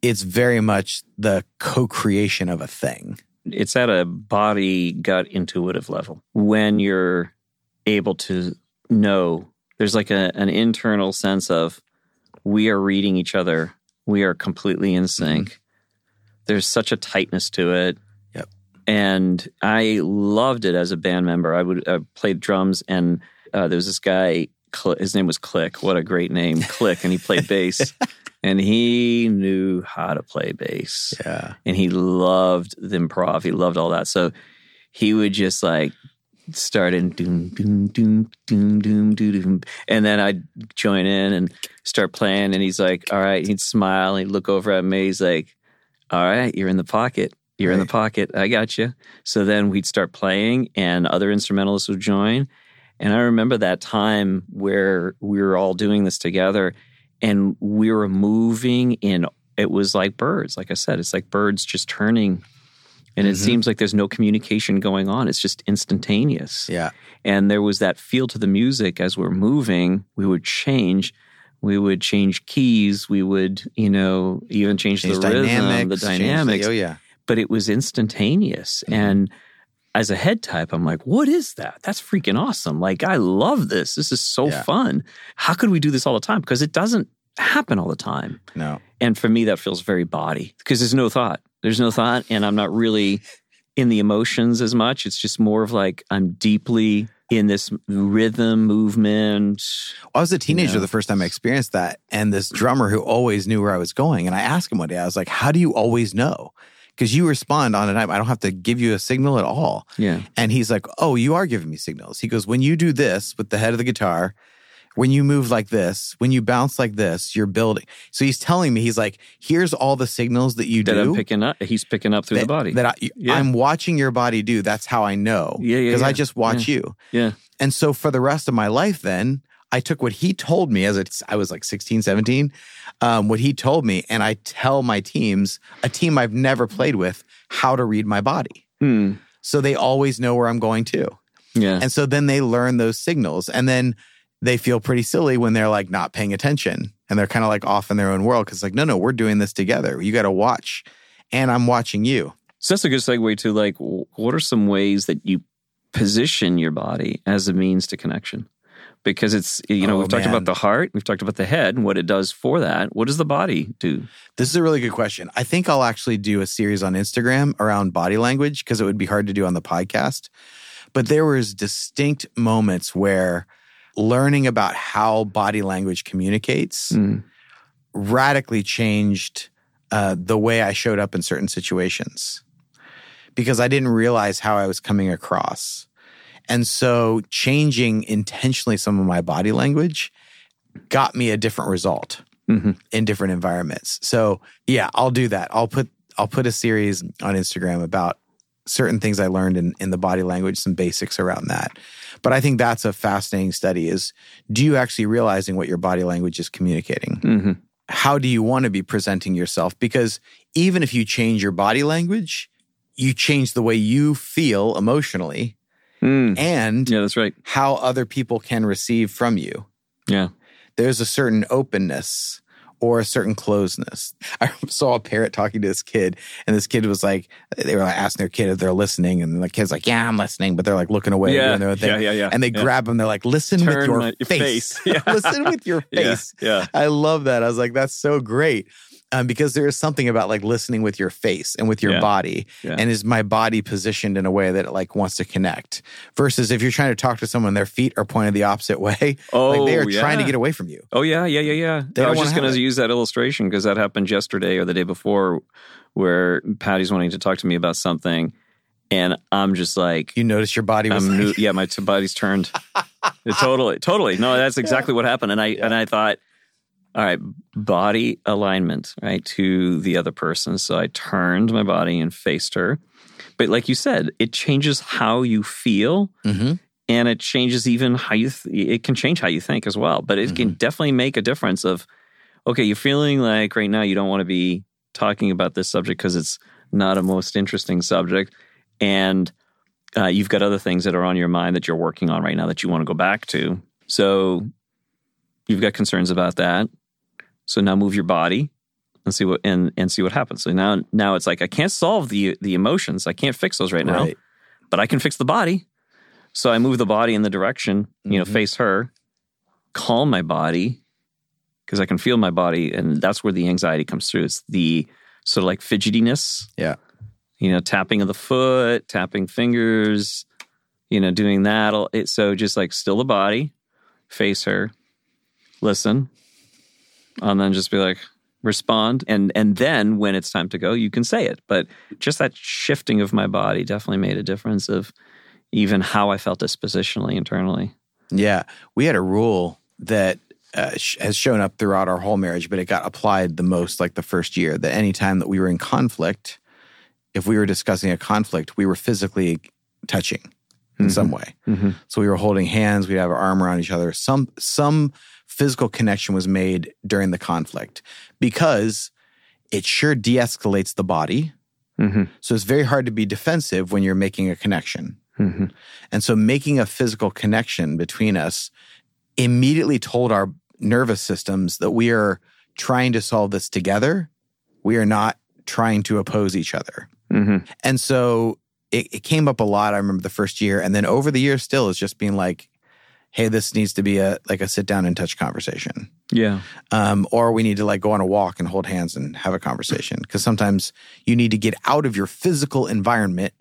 it's very much the co-creation of a thing. It's at a body gut intuitive level when you're able to know there's like a, an internal sense of we are reading each other, we are completely in sync. Mm-hmm. There's such a tightness to it. Yep. And I loved it as a band member. I would I played drums, and uh, there was this guy. His name was Click. What a great name, Click, and he played (laughs) bass. And he knew how to play bass Yeah. and he loved the improv. He loved all that. So he would just like start in doom doom doom doom doom doom doom, and then I'd join in and start playing. And he's like, "All right." He'd smile. He'd look over at me. He's like, "All right, you're in the pocket. You're in the pocket. I got you." So then we'd start playing, and other instrumentalists would join. And I remember that time where we were all doing this together, and we were moving in it was like birds. Like I said, it's like birds just turning. And it Mhm. seems like there's no communication going on. It's just instantaneous. Yeah. And there was that feel to the music as we're moving. We would change. We would change keys. We would, you know, even change, Change the rhythm, dynamics. the dynamics. oh, yeah. But it was instantaneous. Mhm. And as a head type, I'm like, what is that? That's freaking awesome. Like, I love this. This is so Yeah. fun. How could we do this all the time? Because it doesn't happen all the time. No. And for me, that feels very body because there's no thought. There's no thought, and I'm not really in the emotions as much. It's just more of like I'm deeply in this rhythm, movement. I was a teenager know? the first time I experienced that. And this drummer who always knew where I was going. And I asked him one day, I was like, How do you always know? Because you respond on a night. I don't have to give you a signal at all. Yeah. And he's like, Oh, you are giving me signals. He goes, When you do this with the head of the guitar, when you move like this, when you bounce like this, you're building. So he's telling me, he's like, here's all the signals that you that do. I'm picking up. He's picking up through that, the body. that I, Yeah. I'm watching your body do. That's how I know. Yeah, yeah, Because I just watch you. yeah. And so for the rest of my life, then I took what he told me as it's, I was like 16, 17, um, what he told me, and I tell my teams, a team I've never played with, how to read my body. Hmm. So they always know where I'm going to. Yeah. And so then they learn those signals. And then they feel pretty silly when they're like not paying attention and they're kind of like off in their own world. Cause like, no, no, we're doing this together. You got to watch. And I'm watching you. So that's a good segue to like, what are some ways that you position your body as a means to connection? Because it's, you know, Oh, we've talked man. about the heart, we've talked about the head and what it does for that. What does the body do? This is a really good question. I think I'll actually do a series on Instagram around body language because it would be hard to do on the podcast. But there was distinct moments where learning about how body language communicates Mm. radically changed uh, the way I showed up in certain situations because I didn't realize how I was coming across. And so changing intentionally some of my body language got me a different result Mhm. in different environments. So yeah, I'll do that. I'll put I'll put a series on Instagram about certain things I learned in, in the body language, some basics around that. But I think that's a fascinating study is do you actually realizing what your body language is communicating? hmm how do you want to be presenting yourself? Because even if you change your body language, you change the way you feel emotionally Mm. and Yeah, that's right. how other people can receive from you. Yeah. There's a certain openness or a certain closeness. (laughs) I saw a parent talking to this kid, and this kid was like, they were like asking their kid if they're listening, and the kid's like, "Yeah, I'm listening," but they're like looking away, Yeah. doing their thing. Yeah, yeah, yeah. And they Yeah. grab them. They're like, "Listen with your, my- your face. face. (laughs) Yeah. (laughs) Listen with your Yeah. face." Yeah. I love that. I was like, that's so great. Um, because there is something about like listening with your face and with your Yeah. body. Yeah. And is my body positioned in a way that it like wants to connect? Versus if you're trying to talk to someone, their feet are pointed the opposite (laughs) way. Oh, like they are trying to get away from you. Oh yeah, yeah, yeah, yeah. They I was just going to use that illustration because that happened yesterday or the day before, where Patty's wanting to talk to me about something, and I'm just like, You notice your body was I'm new, yeah, my t- body's turned. Totally, totally. No, that's (laughs) exactly what happened. And I and I thought, all right, body alignment, right, to the other person. So I turned my body and faced her. But like you said, it changes how you feel Mhm. and it changes even how you th- it can change how you think as well but it can definitely make a difference of okay you're feeling like right now you don't want to be talking about this subject because it's not a most interesting subject and uh, you've got other things that are on your mind that you're working on right now that you want to go back to so you've got concerns about that so now move your body and see what and, and see what happens so now now it's like i can't solve the the emotions i can't fix those right now right. but I can fix the body. So I move the body in the direction, you know, Mhm. face her, calm my body because I can feel my body. And that's where the anxiety comes through. It's the sort of like fidgetiness, Yeah. you know, tapping of the foot, tapping fingers, you know, doing that. It, so just like still the body, face her, listen, and then just be like, respond and and then when it's time to go you can say it but just that shifting of my body definitely made a difference of even how i felt dispositionally internally Yeah. We had a rule that uh, sh- has shown up throughout our whole marriage, but it got applied the most like the first year that any time that we were in conflict, if we were discussing a conflict, we were physically touching in some way. Mhm. So we were holding hands, we'd have our arm around each other. Some some physical connection was made during the conflict because it sure de-escalates the body. Mm-hmm. So it's very hard to be defensive when you're making a connection. Mm-hmm. And so making a physical connection between us immediately told our nervous systems that we are trying to solve this together. We are not trying to oppose each other. Mm-hmm. And so it, it came up a lot. I remember the first year. And then over the years still it's just being like, hey, this needs to be a like a sit down and touch conversation. yeah Um, or we need to like go on a walk and hold hands and have a conversation. Because sometimes you need to get out of your physical environment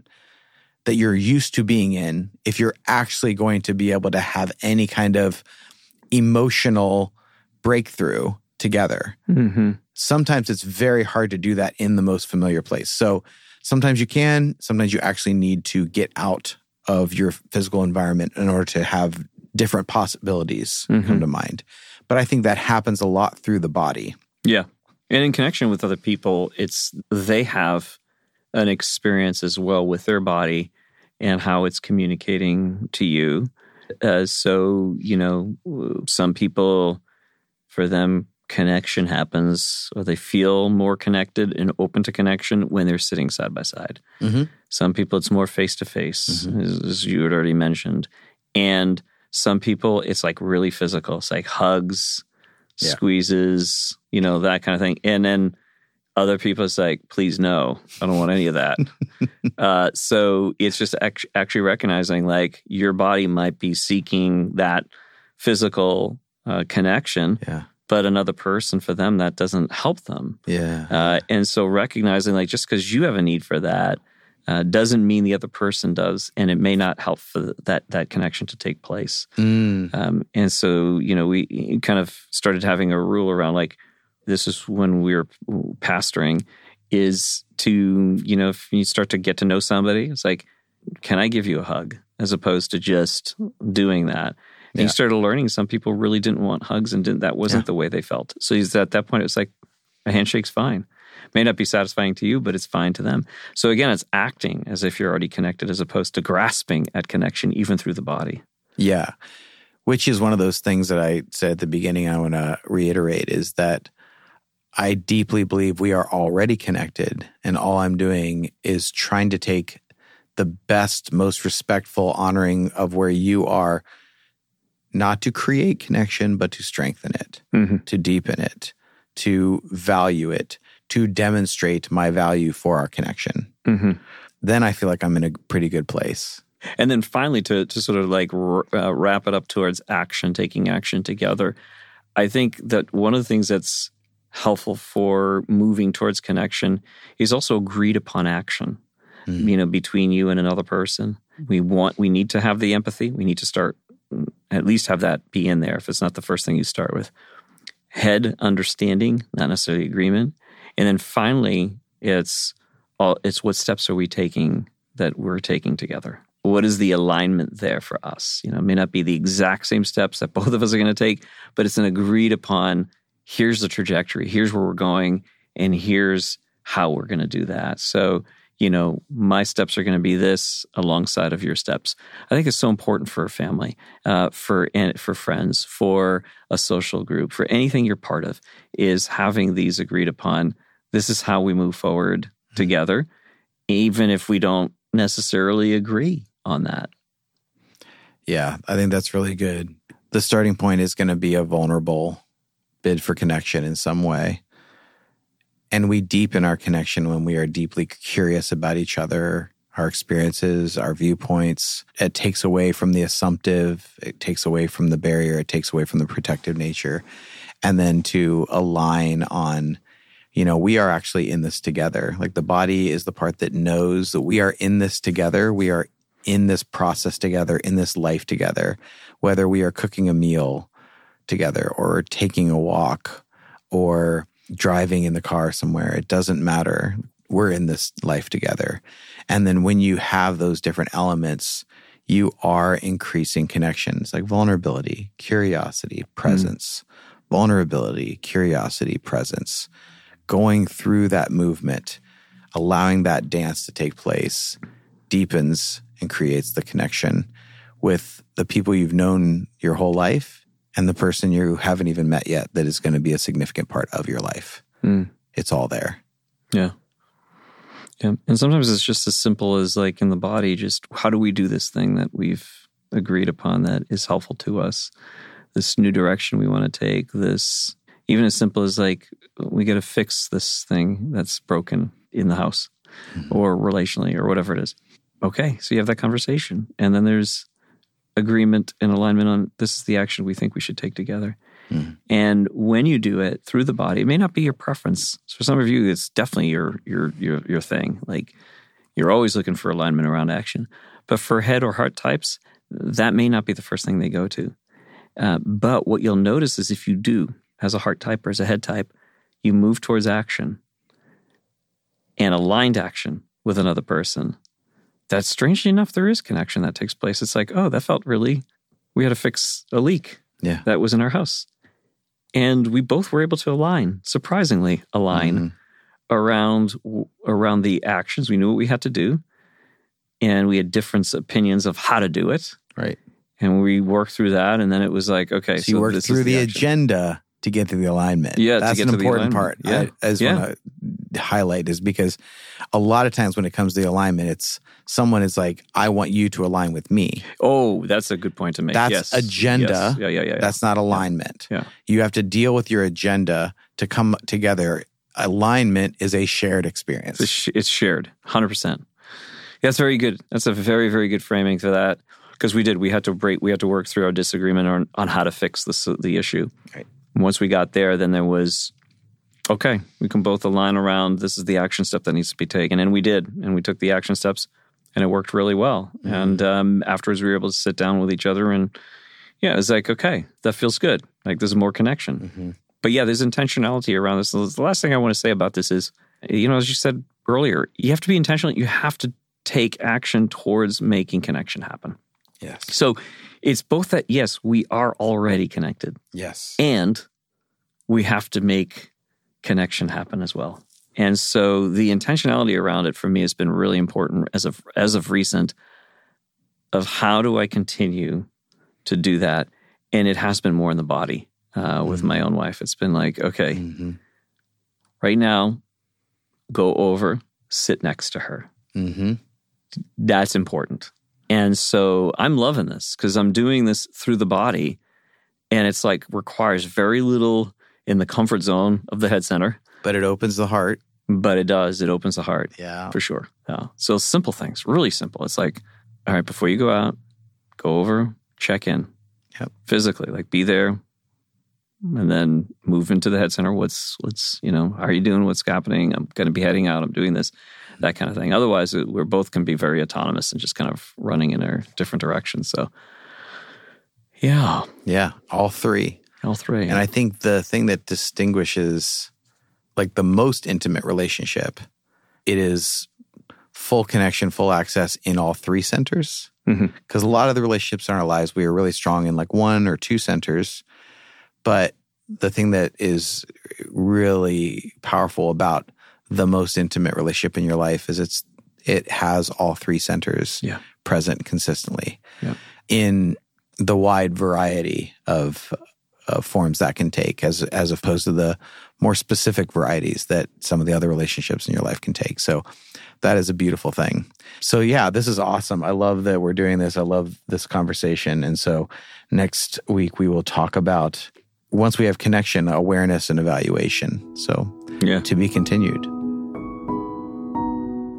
that you're used to being in if you're actually going to be able to have any kind of emotional breakthrough together. mm-hmm. Sometimes it's very hard to do that in the most familiar place. So sometimes you can, sometimes you actually need to get out of your physical environment in order to have different possibilities Mhm. come to mind. But I think that happens a lot through the body. Yeah. And in connection with other people, it's they have an experience as well with their body and how it's communicating to you. Uh, so, you know, some people, for them, connection happens or they feel more connected and open to connection when they're sitting side by side. Mhm. Some people, it's more face to face, as you had already mentioned. And some people, it's like really physical. It's like hugs, Yeah. squeezes, you know, that kind of thing. And then other people, it's like, please no, I don't want any of that. (laughs) uh, so it's just act- actually recognizing like your body might be seeking that physical uh, connection, Yeah. but another person for them that doesn't help them. Yeah. Uh, and so recognizing like just because you have a need for that uh, doesn't mean the other person does, and it may not help for that that connection to take place. Mm. Um, and so, you know, we kind of started having a rule around like this is when we're pastoring is to, you know, if you start to get to know somebody, it's like, can I give you a hug as opposed to just doing that? And Yeah. you started learning some people really didn't want hugs and didn't, that wasn't Yeah. the way they felt. So he's- at that point, it was like a handshake's fine. May not be satisfying to you, but it's fine to them. So again, it's acting as if you're already connected as opposed to grasping at connection even through the body. Yeah. Which is one of those things that I said at the beginning, I want to reiterate is that I deeply believe we are already connected. And all I'm doing is trying to take the best, most respectful honoring of where you are, not to create connection, but to strengthen it, Mhm. to deepen it, to value it, to demonstrate my value for our connection. Mm-hmm. Then I feel like I'm in a pretty good place. And then finally, to to sort of like r- uh, wrap it up towards action, taking action together. I think that one of the things that's helpful for moving towards connection is also agreed upon action. Mm. You know, between you and another person, we want we need to have the empathy. We need to start at least have that be in there if it's not the first thing you start with. Head understanding, not necessarily agreement, and then finally, it's all it's what steps are we taking that we're taking together? What is the alignment there for us? You know may not be the exact same steps that (laughs) both of us are going to take but it's an agreed upon here's the trajectory here's where we're going and here's how we're going to do that. So you know my steps are going to be this alongside of your steps i think it's so important for a family uh, for and for friends for a social group for anything you're part of is having these agreed upon this is how we move forward together even if we don't necessarily agree on that Yeah, I think that's really good. The starting point is going to be a vulnerable bid for connection in some way. And we deepen our connection when we are deeply curious about each other, our experiences, our viewpoints. It takes away from the assumptive, it takes away from the barrier, it takes away from the protective nature. And then to align on, you know, we are actually in this together. Like the body is the part that knows that we are in this together. We are in this process together, in this life together, whether we are cooking a meal together or taking a walk or driving in the car somewhere. It doesn't matter. We're in this life together. And then when you have those different elements, you are increasing connections like vulnerability, curiosity, mm-hmm. presence, vulnerability, curiosity, presence, going through that movement, allowing that dance to take place deepens and creates the connection with the people you've known your whole life and the person you haven't even met yet that is going to be a significant part of your life. Mm. It's all there. Yeah. Yeah. And sometimes it's just as simple as like in the body, just how do we do this thing that we've agreed upon that is helpful to us? This new direction we want to take, this even as simple as like we got to fix this thing that's broken in the house or relationally or whatever it is. Okay. So you have that conversation. And then there's agreement and alignment on this is the action we think we should take together. Mhm. And when you do it through the body, it may not be your preference. For some of you, it's definitely your your your your thing. Like you're always looking for alignment around action. But for head or heart types, that may not be the first thing they go to. Uh, but what you'll notice is if you do, as a heart type or as a head type, you move towards action and aligned action with another person. That strangely enough, there is connection that takes place. It's like, oh, that felt really we had to fix a leak Yeah. that was in our house. And we both were able to align, surprisingly align Mhm. around around the actions. We knew what we had to do, and we had different opinions of how to do it. Right. And we worked through that, and then it was like, okay, So you worked through the, action. agenda to get to the alignment. Yeah, that's an important part. Yeah. I, I just Yeah. want to highlight is because a lot of times when it comes to the alignment, it's someone is like, "I want you to align with me." Oh, that's a good point to make. That's yes. agenda. Yes. Yeah, yeah, yeah. yeah. That's not alignment. Yeah. You have to deal with your agenda to come together. Alignment is a shared experience. It's, sh- it's shared, hundred percent. That's very good. That's a very, very good framing for that because we did. We had to break. We had to work through our disagreement on on how to fix this the issue. Right. And once we got there, then there was okay. We can both align around. This is the action step that needs to be taken, and we did, and we took the action steps, and it worked really well. Mhm. And um, afterwards, we were able to sit down with each other, and yeah, it was like okay, that feels good. Like there's more connection Mhm. but yeah, there's intentionality around this. The last thing I want to say about this is, you know, as you said earlier, you have to be intentional. You have to take action towards making connection happen. Yes. So it's both that, yes, we are already connected, Yes. and we have to make connection happen as well. And so the intentionality around it for me has been really important as of as of recent of how do I continue to do that? And it has been more in the body uh, with Mhm. my own wife. It's been like, okay, Mhm. right now, go over, sit next to her. Mhm. That's important. And so I'm loving this because I'm doing this through the body. And it's like requires very little in the comfort zone of the head center, But it opens the heart. but it does. It opens the heart Yeah. for sure. Yeah. So simple things, really simple. It's like, all right, before you go out, go over, check in Yep. physically, like be there, and then move into the head center. What's what's you know, how are you doing? What's happening? I'm going to be heading out. I'm doing this, that kind of thing. Otherwise, we're both can be very autonomous and just kind of running in our different directions. So, yeah, Yeah. All three. all three. And I think the thing that distinguishes like the most intimate relationship, it is full connection, full access in all three centers. Mm-hmm. Because a lot of the relationships in our lives, we are really strong in like one or two centers. But the thing that is really powerful about the most intimate relationship in your life is it's it has all three centers Yeah. present consistently Yeah. in the wide variety of uh, forms that can take as as opposed to the more specific varieties that some of the other relationships in your life can take. So that is a beautiful thing. So yeah, this is awesome. I love that we're doing this. I love this conversation. And so next week we will talk about once we have connection, awareness and evaluation. So yeah. to be continued.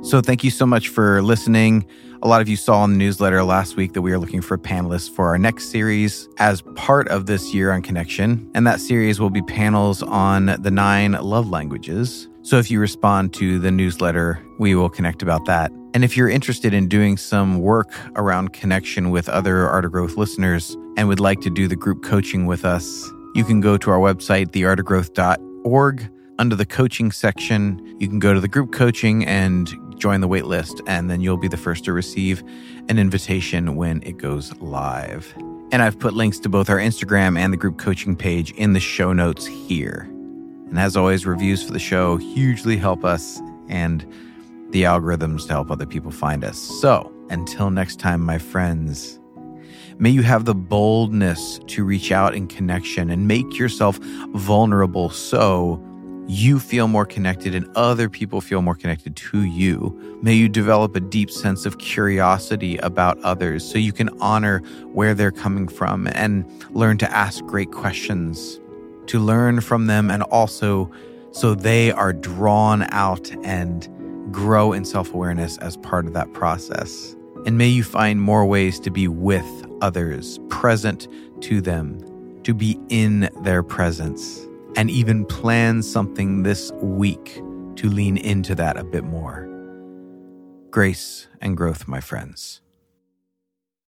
So, thank you so much for listening. A lot of you saw in the newsletter last week that we are looking for panelists for our next series as part of this year on connection. And that series will be panels on the nine love languages. So, if you respond to the newsletter, we will connect about that. And if you're interested in doing some work around connection with other Art of Growth listeners and would like to do the group coaching with us, you can go to our website, theartofgrowth.org. Under the coaching section, you can go to the group coaching and join the wait list, and then you'll be the first to receive an invitation when it goes live. And I've put links to both our Instagram and the group coaching page in the show notes here. And as always, reviews for the show hugely help us and the algorithms to help other people find us. So until next time, my friends, may you have the boldness to reach out in connection and make yourself vulnerable so you feel more connected and other people feel more connected to you. May you develop a deep sense of curiosity about others so you can honor where they're coming from and learn to ask great questions, to learn from them, and also so they are drawn out and grow in self awareness as part of that process. And may you find more ways to be with others, present to them, to be in their presence and even plan something this week to lean into that a bit more. Grace and growth, my friends.